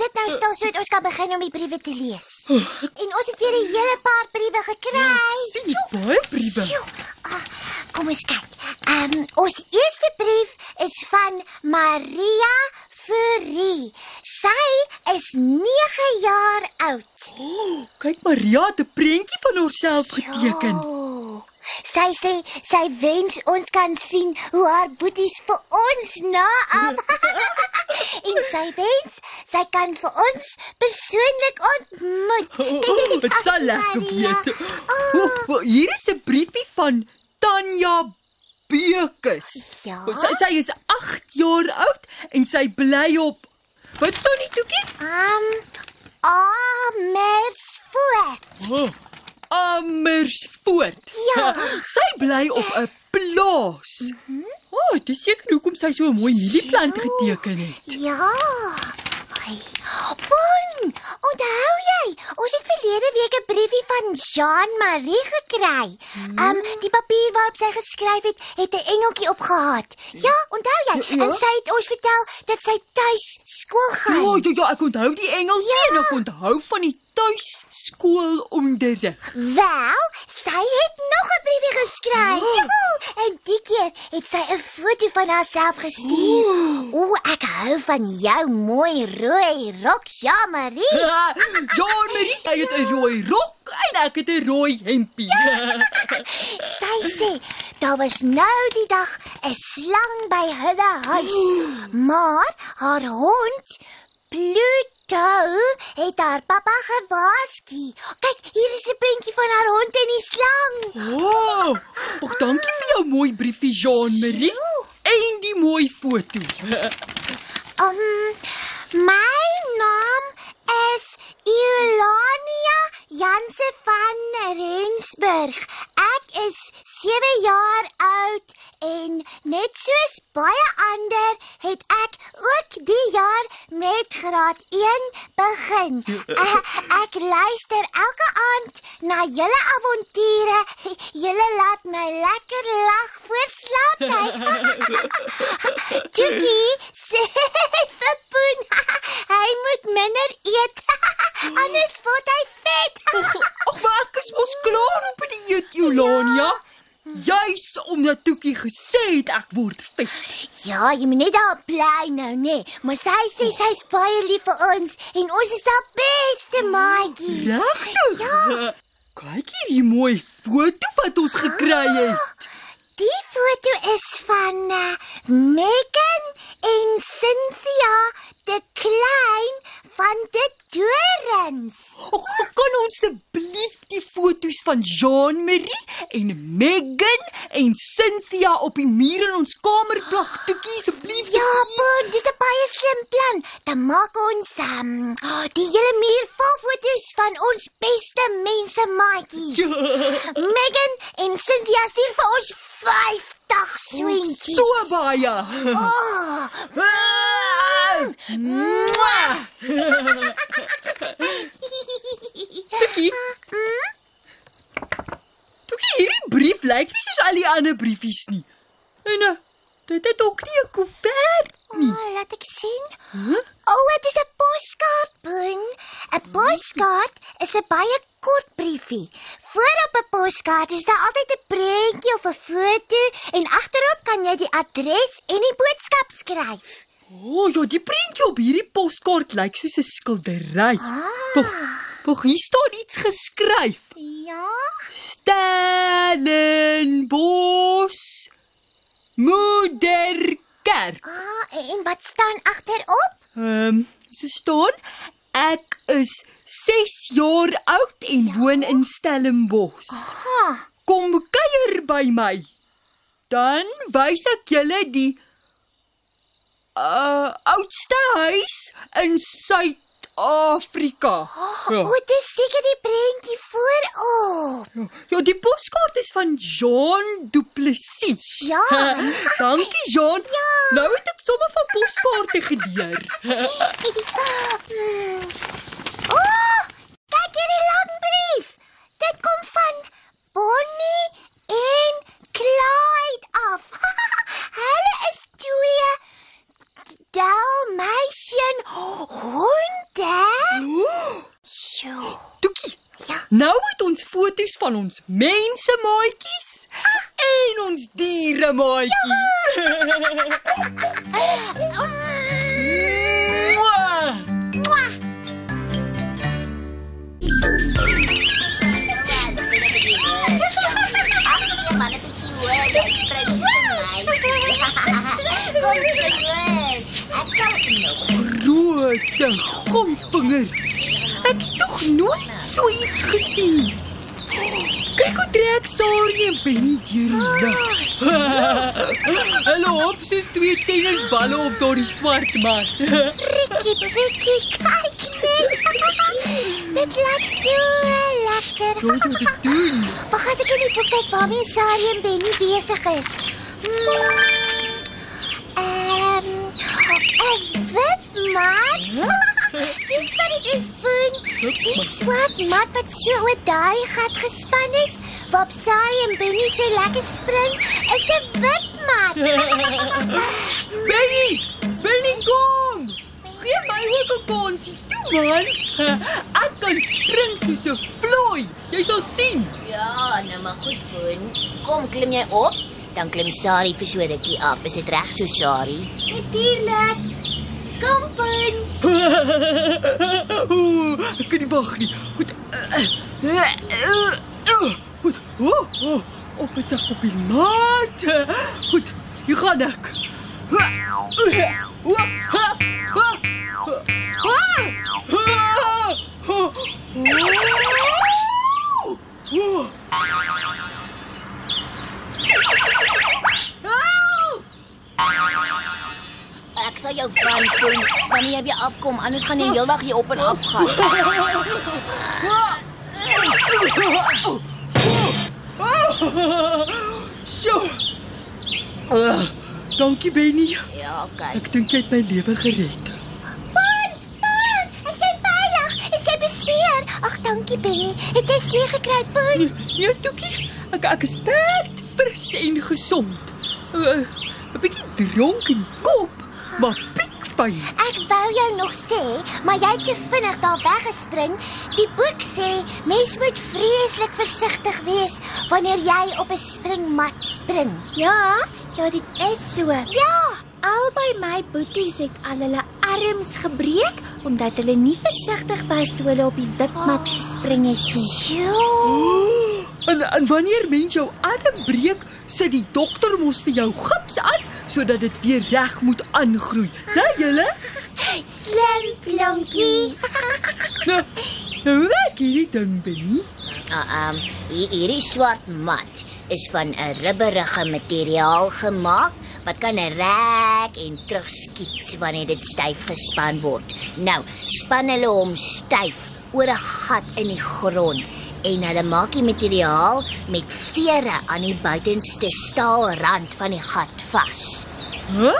sit nou stil sodat ons kan begin om die briewe te lees. En ons het weer 'n hele paar briewe gekry. Sien jy baie briewe? Sjoe. Ah, kom ons kyk. Ehm um, ons eerste brief is van Maria Fourie. Sy is 9 jaar oud. Oh, kyk Maria het 'n prentjie van haarself geteken. Jo. Sy sê sy wens ons kan sien hoe haar boeties vir ons naam. en sy wens sy kan vir ons persoonlik ontmoet. Oh, dit sal lekker wees. Oh, oh, hier is 'n briefie van Tanya Bekes. Ja. Sy sy is 8 jaar oud en sy bly op Wat staan nie toekie? Um Amersfoort. Oh, Amersfoort. Ja. Sy bly op 'n plaas. Mhm. O, oh, dis seker hoekom sy so 'n mooi mielieplant geteken het. Ja. Ai. Bon, onthou jy? Ons het verlede week 'n briefie van Jean-Marie gekry. Um die papier waarop sy geskryf het, het 'n engeltjie opgehad. Ja, onthou jy? Ja, ja. En sy het ons vertel dat sy tuis skool gaan. Ja, ja, ja, ek onthou die Engels Ja. en ek onthou van die tuisskoolonderrig. Wel, sy het nog 'n briefie geskryf. Oh. Joehoe, En die keer het sy 'n foto van haarself gestuur. O, ek hou van jou mooi rooi rok, Jean-Marie. John Marie, jy het 'n rooi rok en ek het 'n rooi hempie. Sy sê daar was nou die dag 'n slang by hulle huis. Maar haar hond Pluto het haar pappa gewaarsku. Kyk, hier is 'n prentjie van haar hond en die slang. Oh, oh, dankie vir jou mooi briefie, Jean Marie. En die mooi foto. Um my naam is Ilania Janse van Rensburg. Ek is 7 jaar oud en net soos baie ander het ek ook die jaar met graad 1 begin. Uh, ek luister elke aand na julle avonture. Julle laat my lekker lag voor slaaptyd. Tukie sê vir Poen, hy moet minder eet. Anders word hy vet. Ag, maar ek is mos klaar op die eet, Jolania. Juis omdat Toekie gesê het ek word vet. Ja, jy moet net daar bly nou, nê. Nee. Maar sy sê sy's baie lief vir ons en ons is haar beste maatjies. Regtig? Ja. Kyk hier die mooi foto wat ons gekry het. Die foto is van uh, Megan en Cynthia de Klein van die Dorens. Ag, kan ons asseblief die foto's van Jean Marie en Megan en Cynthia op die muur in ons kamer plak, Toekie, asseblief? Ja, Boon, dis baie slim plan. Dan maak ons um, die hele muur vol foto's van ons beste mense maatjies. Ja. Megan en Cynthia stuur vir ons 50 swinkies. So baie. Oh, Mwah! Toekie. Toekie, hierdie brief lyk nie soos al die ander briefies nie. En uh, dit het ook nie 'n koevert nie. oh, laat ek sien. Oh, dit is 'n poskaart, Boon. 'n Poskaart is 'n baie kort briefie. Voorop 'n poskaart is daar altyd 'n prentjie of 'n foto en agterop kan jy die adres en die boodskap skryf. O, oh, ja, die prentjie op hierdie poskaart lyk soos 'n skildery. Wag, wag, hier staan iets geskryf. Ja. Stellenbosch Moederkerk. Ah, en wat staan agterop? Ehm, um, so staan ek is 6 jaar oud en woon in Stellenbosch. Ha, Kom kuier by my. Dan wys ek julle die uh oudste huis in Suid-Afrika. Ja. o, dit is seker die prentjie voorop. Ja, die poskaart is van Jean Du Plessis. Ja. Dankie Jean. Ja. Nou het ek sommer van poskaarte geleer. Hmm. Oh, kyk hierdie lang brief. Dit kom van Bonnie en Clyde af. Hulle is twee Dalmatian honde. Nou het ons foto's van ons mense maatjies en ons diere maatjies. Mwah! Mwah. Mana bikin word dan spread Kom spread word. Ek sal nou. Grote komvinger. Ek het nog nooit so iets gesien. Kyk hoe trek Sarie en Benny deur die lug. Hulle hop soos twee tennisballe op daardie swart mat. Prikkie, prikkie, kyk net. Dit lyk so lekker. Wat moet ek doen? Wag, ek kan nie kyk waarmee Sari en Benny besig is. Hmm. Ehm, 'n witmat. Dis wat dit is, Boon. Die swart mat wat so oor daai gat gespan is, waarop Sari en Benny so lekker spring, is 'n witmat. Benny! Benny kom! Gee my ook 'n kansie, toe man. Ek kan spring soos 'n vlooi. Jy sal sien. Ja, nou maar goed, Boon. Kom klim jy op? Dan klim Sari vir so rukkie af. Is dit reg so, Sari? Natuurlik. Kom, Boon. Ooh, ek kan nie wag nie. Goed. Goed. Oh, oh, op is ek op die mat. Goed. Hier gaan ek. Ek jy weer afkom, anders gaan jy heeldag hier op en af gaan. Sjoe. Uh, dankie Benny. Ja, kyk. Ek dink jy het my lewe gered. Boon, Boon, is jy veilig? Is jy beseer? Ag, dankie Benny. Het jy seer gekry, Boon? Nee, Toekie. Ek ek is perd fris en gesond. Uh, 'n bietjie dronk in die kop, maar piekfyn. Ek wou jou nog sê, maar jy het so vinnig daar weggespring. Die boek sê mens moet vreeslik versigtig wees wanneer jy op 'n springmat spring. Ja, ja, dit is so. Ja, Albei my boeties het al hulle arms gebreek omdat hulle nie versigtig was toe hulle op die wipmat gespring het nie. Sjoe. En en wanneer mens jou arm breek, sit die dokter mos vir jou gips aan sodat dit weer reg moet aangroei. Né, julle? Slim plonkie. Nou, nou hoe werk hierdie ding, Benny? Ah, um, hier- hierdie swart mat is van 'n rubberige materiaal gemaak wat kan rek en terugskiet wanneer dit styf gespan word. Nou, span hulle hom styf oor 'n gat in die grond en hulle maak die materiaal met vere aan die buitenste staalrand van die gat vas. Hæ?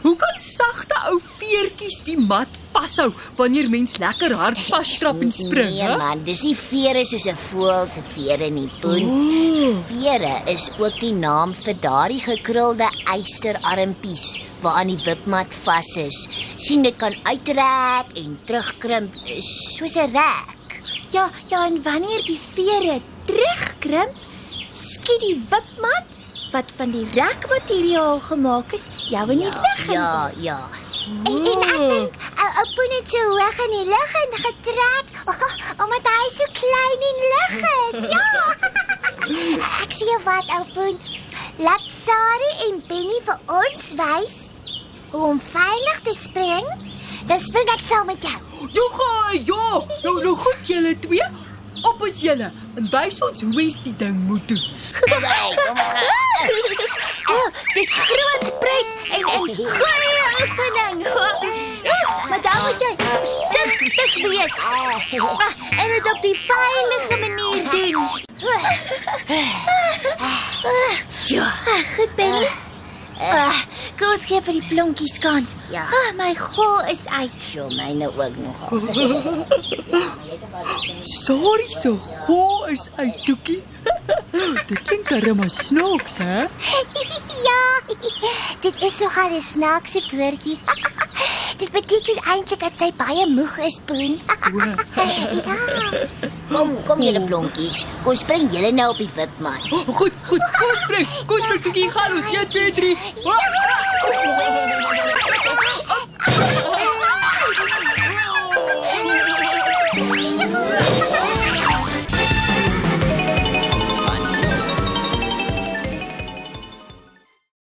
Hoe kan sagte ou veertjies die mat vashou wanneer mens lekker hard vasstrap en spring, Nee hè? man, dis nie vere soos 'n voël se vere nie, Boen. Ooh. Vere is ook die naam vir daardie gekrulde eysterarmpies waaraan die wipmat vas is. sien dit kan uitrek en terugkrimp soos 'n rek. Ja, ja, en wanneer die vere terugkrimp, skiet die wipmat wat van die rekmateriaal gemaak is, jou in die lug in. Ja, ja. En, en ek dink ou ou Poen het so hoog in die lug en getrek omdat hy so klein en lig is. Ja. ek sê jou wat ou Poen. Laat Sari en Benny vir ons wys hoe om veilig te spring. Dan spring ek saam met jou. Jo, ga, ja. Nou nou goed julle twee. Op is julle en wys ons hoe mens die ding moet doen. Hey, kom ons gaan. Dis groot pret en en goeie oefening. Ja, maar dan moet jy versigtig wees. Ah, En dit op die veilige manier doen. Sjoe. Ah, goed, Benny. Kom ons gee vir die plonkies kans. Ja. Ah, my gol is uit. Sjoe, myne ook nog. Sorry so go is uit Toekie. Dit klink darem maar snaaks, hè? ja. Dit is so 'n snaakse woordjie. Dit beteken eintlik dat sy baie moeg is, Poen. ja. Kom, kom julle blonkies. Kom spring julle nou op die wipmat. Oh, goed, goed. Kom spring. Kom spring toe jy gaan ons 1 2 3.